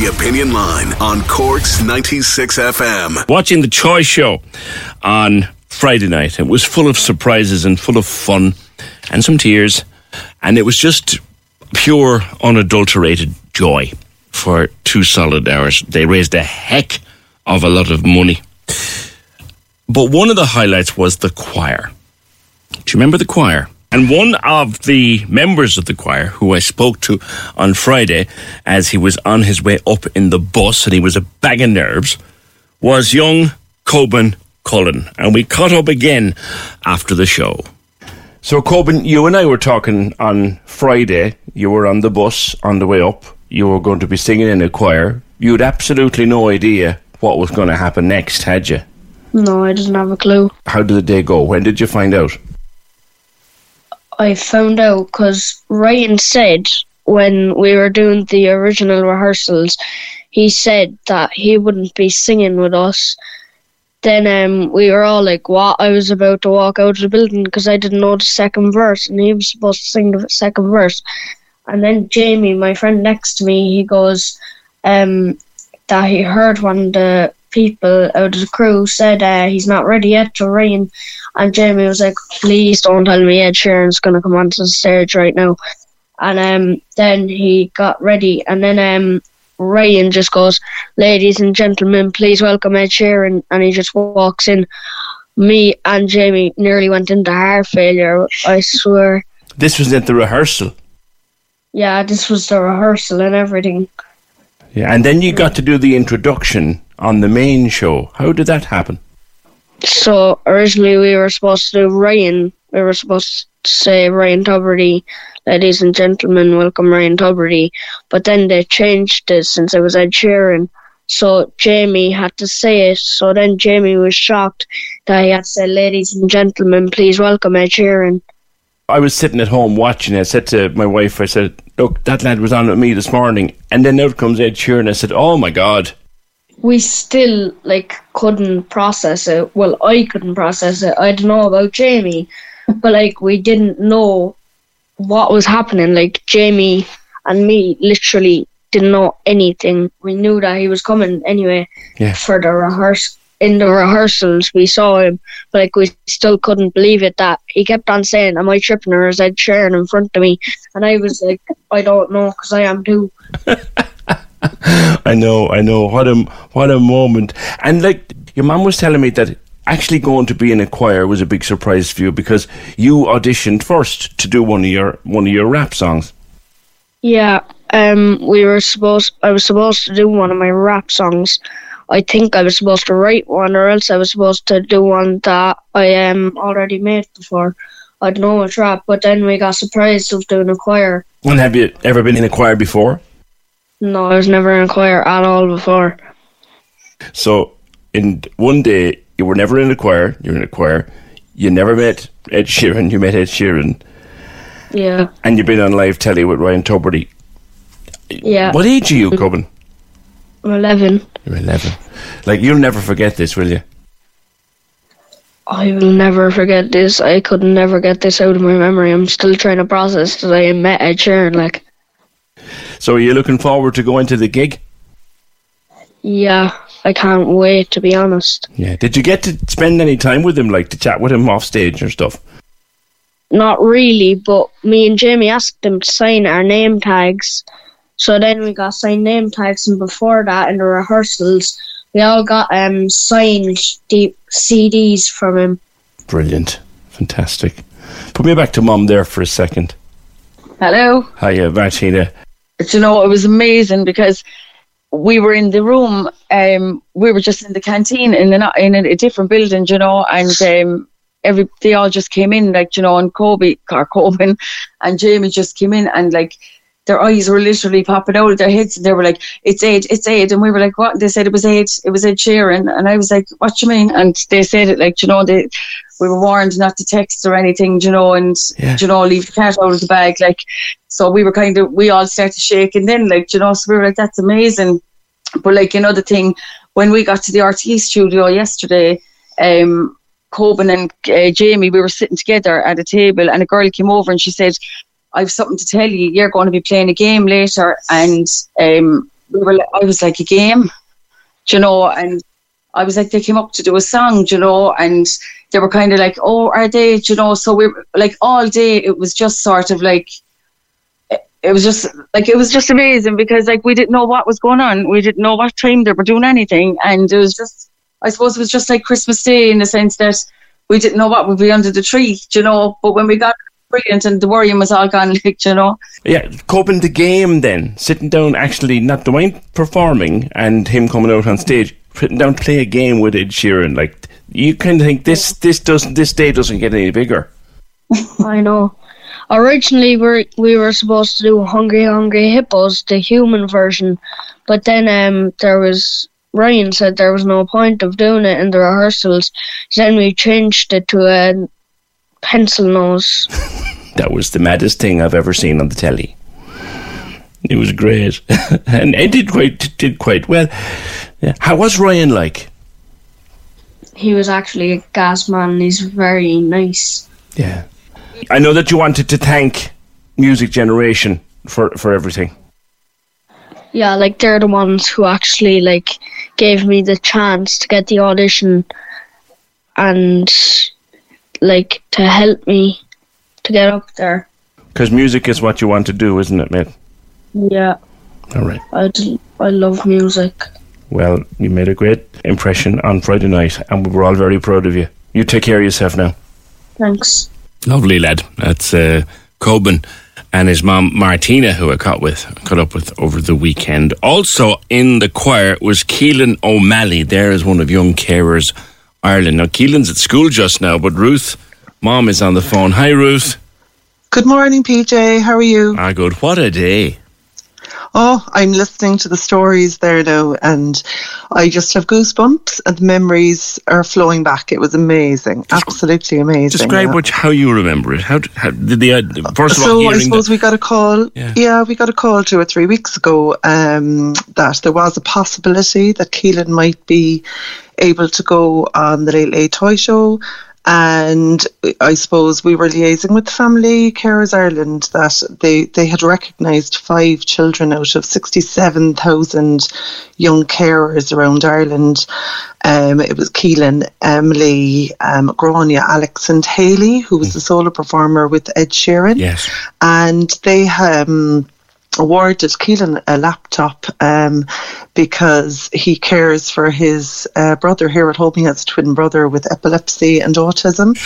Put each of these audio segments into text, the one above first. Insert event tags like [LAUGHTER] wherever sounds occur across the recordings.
The Opinion Line on Corks 96 FM. watching the Toy Show on Friday night. It was full of surprises and full of fun and some tears. And it was just pure, unadulterated joy for two solid hours. They raised a heck of a lot of money. But one of the highlights was the choir. Do you remember the choir? And one of the members of the choir who I spoke to on Friday as he was on his way up in the bus and he was a bag of nerves was young Coben Cullen. And we caught up again after the show. So, Coben, you and I were talking on Friday. You were on the bus on the way up. You were going to be singing in a choir. You had absolutely no idea what was going to happen next, had you? No, I didn't have a clue. How did the day go? When did you find out? I found out because Ryan said when we were doing the original rehearsals, he said that he wouldn't be singing with us. Then um, we were all like, "What?" I was about to walk out of the building because I didn't know the second verse, and he was supposed to sing the second verse. And then Jamie, my friend next to me, he goes um, that he heard one of the people out of the crew said uh, he's not ready yet to Ryan. And Jamie was like, please don't tell me Ed Sheeran's going to come onto the stage right now. And um, then he got ready. And then um, Ryan just goes, ladies and gentlemen, please welcome Ed Sheeran. And he just walks in. Me and Jamie nearly went into heart failure, I swear. This was at the rehearsal. Yeah, this was the rehearsal and everything. Yeah, and then you got to do the introduction on the main show. How did that happen? So originally we were supposed to do Ryan. We were supposed to say Ryan Tubridy, ladies and gentlemen, welcome Ryan Tubridy. But then they changed it since it was Ed Sheeran. So Jamie had to say it. So then Jamie was shocked that he had to say, ladies and gentlemen, please welcome Ed Sheeran. I was sitting at home watching it. I said to my wife, I said, look, that lad was on with me this morning. And then out comes Ed Sheeran. I said, oh my God. We still like couldn't process it. Well, I couldn't process it. I don't know about Jamie, [LAUGHS] but like we didn't know what was happening. Like Jamie and me literally didn't know anything. We knew that he was coming anyway Yeah. for the rehearsal. In the rehearsals, we saw him, but like we still couldn't believe it. That he kept on saying, "Am I tripping or is Ed Sheeran in front of me?" And I was like, "I don't know, because I am too." [LAUGHS] I know, I know. What a what a moment! And like your mom was telling me that actually going to be in a choir was a big surprise for you because you auditioned first to do one of your one of your rap songs. Yeah, um, we were supposed. I was supposed to do one of my rap songs. I think I was supposed to write one, or else I was supposed to do one that I um already made before. I don't know which rap, but then we got surprised of doing a choir. And have you ever been in a choir before? No, I was never in a choir at all before. So in one day you were never in a choir. You're in a choir. You never met Ed Sheeran. You met Ed Sheeran, Yeah, and you've been on live telly with Ryan Tubridy. yeah. What age are you, Coben? I'm eleven. You're eleven. Like you'll never forget this, will you? I will never forget this. I could never get this out of my memory. I'm still trying to process that I met Ed Sheeran. Like, So are you looking forward to going to the gig? yeah, I can't wait to be honest. Yeah. Did you get to spend any time with him, like to chat with him off stage or stuff? not really, but me and Jamie asked them to sign our name tags. So then we got signed name tags, and before that, in the rehearsals, we all got um signed deep CDs from him. Brilliant. Fantastic. Put me back to mum there for a second. Hello. Hiya, Martina. You know, it was amazing because we were in the room, um, we were just in the canteen in, a in a, different building, you know, and um, every they all just came in, like, you know, and Kobe, or Coben and Jamie just came in and like their eyes were literally popping out of their heads and they were like, It's Ed, it's Ed and we were like, What? And they said it was Ed, it was Ed Sheeran and I was like, What do you mean? And they said it like, you know, they we were warned not to text or anything, you know, and Yeah. you know, leave the cat out of the bag. Like so we were kind of we all started shaking then, like, you know, so we were like, That's amazing. But like another thing, when we got to the RTÉ studio yesterday, um Coben and uh, Jamie, we were sitting together at a table, and a girl came over and she said, "I've something to tell you. You're going to be playing a game later." And um, we were, I was like, "A game," you know? And I was like, they came up to do a song, you know, and they were kind of like, "Oh, are they?" You know? So we were like all day. It was just sort of like it was just like it was just amazing because like we didn't know what was going on. We didn't know what time they were doing anything, and it was just I suppose it was just like Christmas Day in the sense that we didn't know what would be under the tree, you know. But when we got brilliant and the worrying was all gone, like you know. Yeah, coping the game then, sitting down actually, not the mind performing and him coming out on stage, sitting down to play a game with Ed Sheeran. Like you kind of think this this doesn't this day doesn't get any bigger. [LAUGHS] I know. Originally, we we were supposed to do Hungry Hungry Hippos, the human version, but then um there was Ryan said there was no point of doing it in the rehearsals. So then we changed it to a pencil nose. [LAUGHS] That was the maddest thing I've ever seen on the telly. It was great, [LAUGHS] and Ed did quite did quite well. Yeah. How was Ryan like? He was actually a gas man. He's very nice. Yeah, I know that you wanted to thank Music Generation for for everything. Yeah, like they're the ones who actually like gave me the chance to get the audition and like to help me to get up there. Because music is what you want to do, isn't it, mate? Yeah, All right. I I love music. Well, you made a great impression on Friday night, and we were all very proud of you. You take care of yourself now. Thanks. Lovely lad. That's uh, Coben and his mom Martina, who I caught with, caught up with over the weekend. Also in the choir was Keelan O'Malley. There is one of Young Carers Ireland. Now Keelan's at school just now, but Ruth, mom, is on the phone. Hi, Ruth. Good morning, PJ. How are you? Ah, good. What a day. Oh, I'm listening to the stories there now, and I just have goosebumps, and the memories are flowing back. It was amazing, absolutely amazing. Describe yeah. what, how you remember it. How, how did the uh, first of all so I suppose the, we got a call. Yeah. Yeah. we got a call two or three weeks ago um, that there was a possibility that Keelan might be able to go on the Late Late Toy Show. And I suppose we were liaising with Family Carers Ireland that they, they had recognised five children out of 67,000 young carers around Ireland. Um, it was Keelan, Emily, um, Grania, Alex, and Haley, who was the solo performer with Ed Sheeran yes, and they um, awarded Keelan a laptop um, because he cares for his uh, brother here at home. He has a twin brother with epilepsy and autism,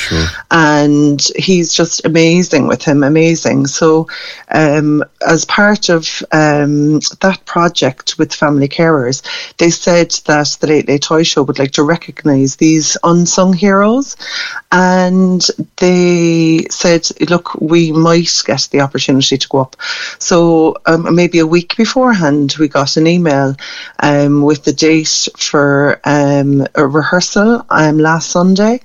and he's just amazing with him, amazing. So, um, as part of um, that project with Family Carers, they said that the Late Late Toy Show would like to recognise these unsung heroes, and they said, "Look, we might get the opportunity to go up." So um, maybe a week beforehand, we got an email um, with the date for um, a rehearsal um, last Sunday.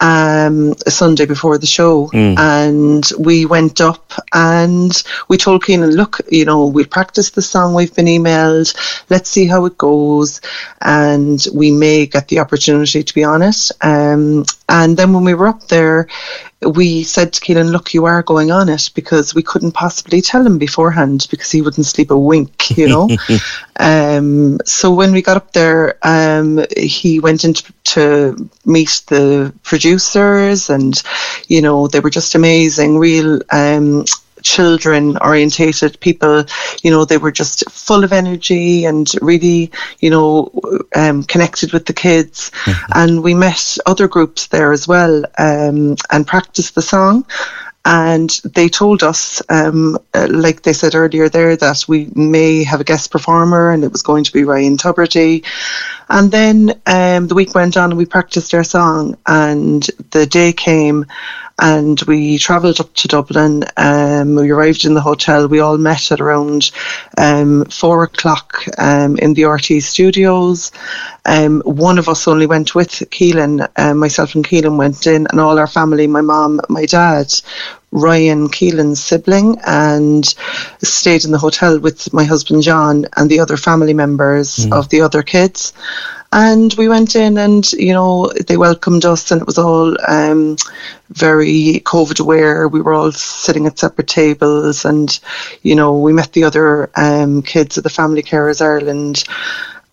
Um, Sunday before the show, and we went up and we told Keenan, look, you know, we'll practice the song we've been emailed. Let's see how it goes, and we may get the opportunity to be on it. Um, and then when we were up there, we said to Keelan, look, you are going on it because we couldn't possibly tell him beforehand because he wouldn't sleep a wink, you know. [LAUGHS] Um, so when we got up there, um, he went in to, to meet the producers, and you know they were just amazing, real. Um, children orientated people you know they were just full of energy and really you know um, connected with the kids mm-hmm. and we met other groups there as well um, and practiced the song and they told us, um, uh, like they said earlier there, that we may have a guest performer, and it was going to be Ryan Tubridy. And then um, the week went on, and we practiced our song, and the day came, and we travelled up to Dublin. Um, we arrived in the hotel. We all met at around um, four o'clock um, in the RTÉ studios. Um, one of us only went with Keelan. Um, myself and Keelan went in, and all our family my mom, my dad, Ryan Keelan's sibling, and stayed in the hotel with my husband John and the other family members mm. of the other kids. And we went in and, you know, they welcomed us and it was all um, very COVID aware. We were all sitting at separate tables and, you know, we met the other um, kids of the Family Carers Ireland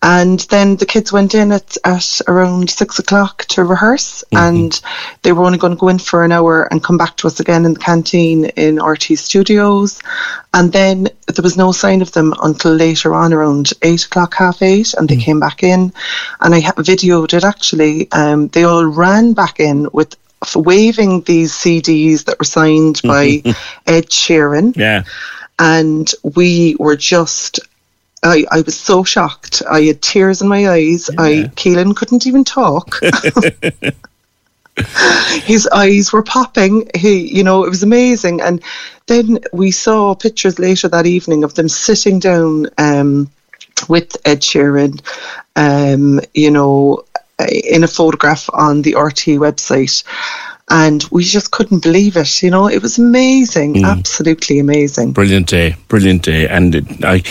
and then the kids went in at, at around six o'clock to rehearse, mm-hmm. and they were only going to go in for an hour and come back to us again in the canteen in RTÉ Studios. And then there was no sign of them until later on, around eight o'clock, half eight, and they mm-hmm. came back in. And I videoed it actually. Um, they all ran back in with waving these CDs that were signed by mm-hmm. [LAUGHS] Ed Sheeran. Yeah. And we were just I, I was so shocked. I had tears in my eyes. Yeah. I Keelan couldn't even talk. [LAUGHS] His eyes were popping. He, you know, it was amazing. And then we saw pictures later that evening of them sitting down um, with Ed Sheeran, um, you know, in a photograph on the RTÉ website and we just couldn't believe it. You know, it was amazing, mm. absolutely amazing. Brilliant day, brilliant day, and it, I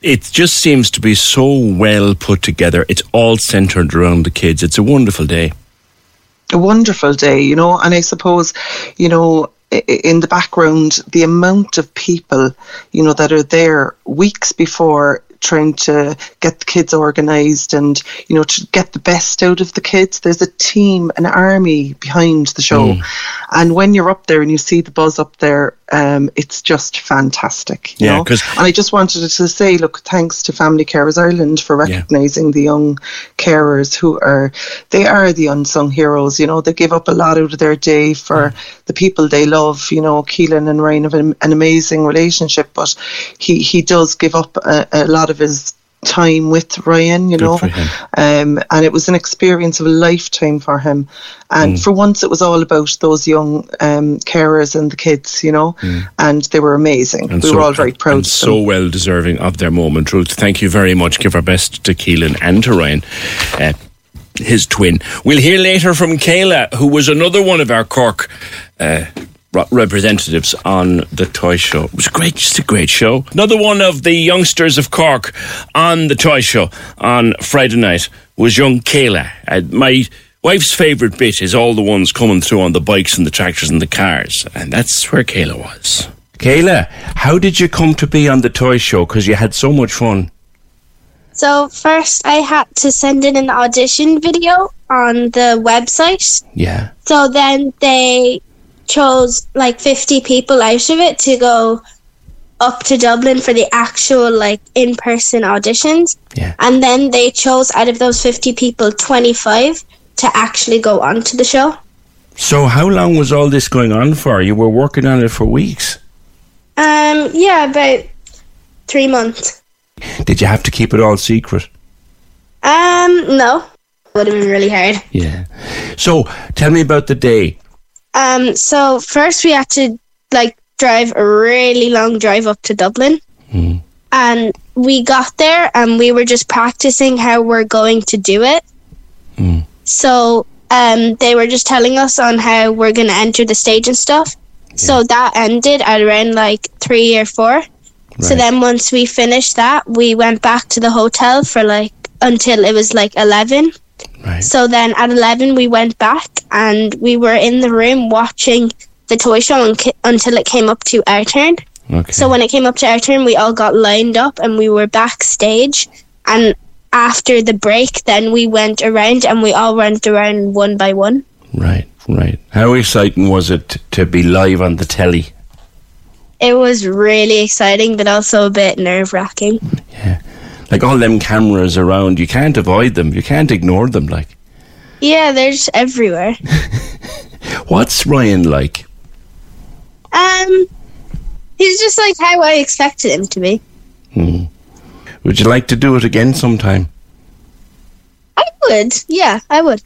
it just seems to be so well put together. It's all centered around the kids. It's a wonderful day. A wonderful day, you know, and I suppose, you know, in the background, the amount of people, you know, that are there weeks before trying to get the kids organised and you know to get the best out of the kids. There's a team, an army behind the show, mm. and when you're up there and you see the buzz up there, um, it's just fantastic. yeah, because and I just wanted to say, look, thanks to Family Carers Ireland for recognising yeah. the young carers who are they are the unsung heroes. You know, they give up a lot out of their day for mm. the people they love. You know, Keelan and Ryan have an, an amazing relationship, but he he does give up a, a lot of his time with Ryan, you Good know, um, and it was an experience of a lifetime for him. And mm. for once, it was all about those young um, carers and the kids, you know, mm. and they were amazing. And we so, were all very proud. And so well deserving of their moment. Ruth, thank you very much. Give our best to Keelan and to Ryan. Uh, his twin. We'll hear later from Kayla, who was another one of our Cork uh, representatives on the toy show. It was great, just a great show. Another one of the youngsters of Cork on the toy show on Friday night was young Kayla. Uh, my wife's favourite bit is all the ones coming through on the bikes and the tractors and the cars, and that's where Kayla was. Kayla, how did you come to be on the toy show? Because you had so much fun. So first, I had to send in an audition video on the website. Yeah. So then they chose like 50 people out of it to go up to Dublin for the actual like in person auditions. Yeah. And then they chose out of those 50 people 25 to actually go on to the show. So how long was all this going on for? You were working on it for weeks. Um yeah, about 3 months. Did you have to keep it all secret? Um no. Would have been really hard. Yeah. So, tell me about the day. Um, so first we had to like drive a really long drive up to Dublin. Mm. And we got there and we were just practicing how we're going to do it. Mm. So um, they were just telling us on how we're going to enter the stage and stuff. Yeah. So that ended at around like three or four. Right. So then once we finished that, we went back to the hotel for like until it was like 11. Right. So then at 11, we went back and we were in the room watching the toy show un- until it came up to our turn. Okay. So when it came up to our turn, we all got lined up and we were backstage. And after the break, then we went around and we all went around one by one. right, right. How exciting was it to be live on the telly? It was really exciting, but also a bit nerve wracking. Like all them cameras around, you can't avoid them. You can't ignore them. Like, Yeah, they're just everywhere. [LAUGHS] what's Ryan like? Um, he's just like how I expected him to be. Hmm. Would you like to do it again sometime? I would, yeah, I would.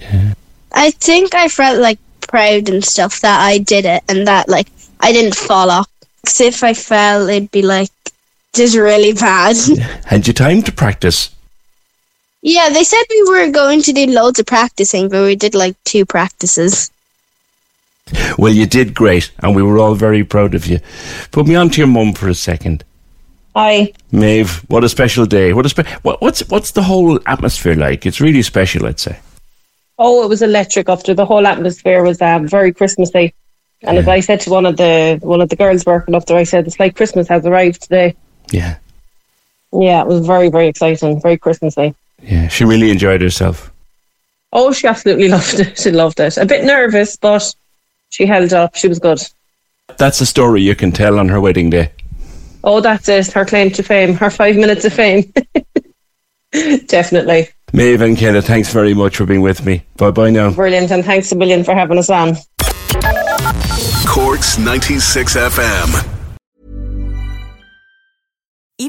Yeah. I think I felt like proud and stuff that I did it and that like I didn't fall off. 'Cause if I fell, it'd be like just really bad. [LAUGHS] Had you time to practice? yeah, they said we were going to do loads of practicing, but we did like two practices. Well, you did great, and we were all very proud of you. Put me on to your mum for a second. Hi. Maeve, what a special day. What a spe- what, what's what's the whole atmosphere like? It's really special, I'd say. Oh, it was electric after the whole atmosphere was um, very Christmassy. And as I said to one of the one of the girls working up there, I said it's like Christmas has arrived today. Yeah. Yeah, it was very, very exciting, very Christmassy. Yeah, she really enjoyed herself. Oh, she absolutely [LAUGHS] loved it. She loved it. A bit nervous, but she held up. She was good. That's a story you can tell on her wedding day. Oh, that's it. Her claim to fame. Her five minutes of fame. [LAUGHS] Definitely. Maeve and Kenna, thanks very much for being with me. Bye bye now. Brilliant. And thanks a million for having us on. Corks 96 FM.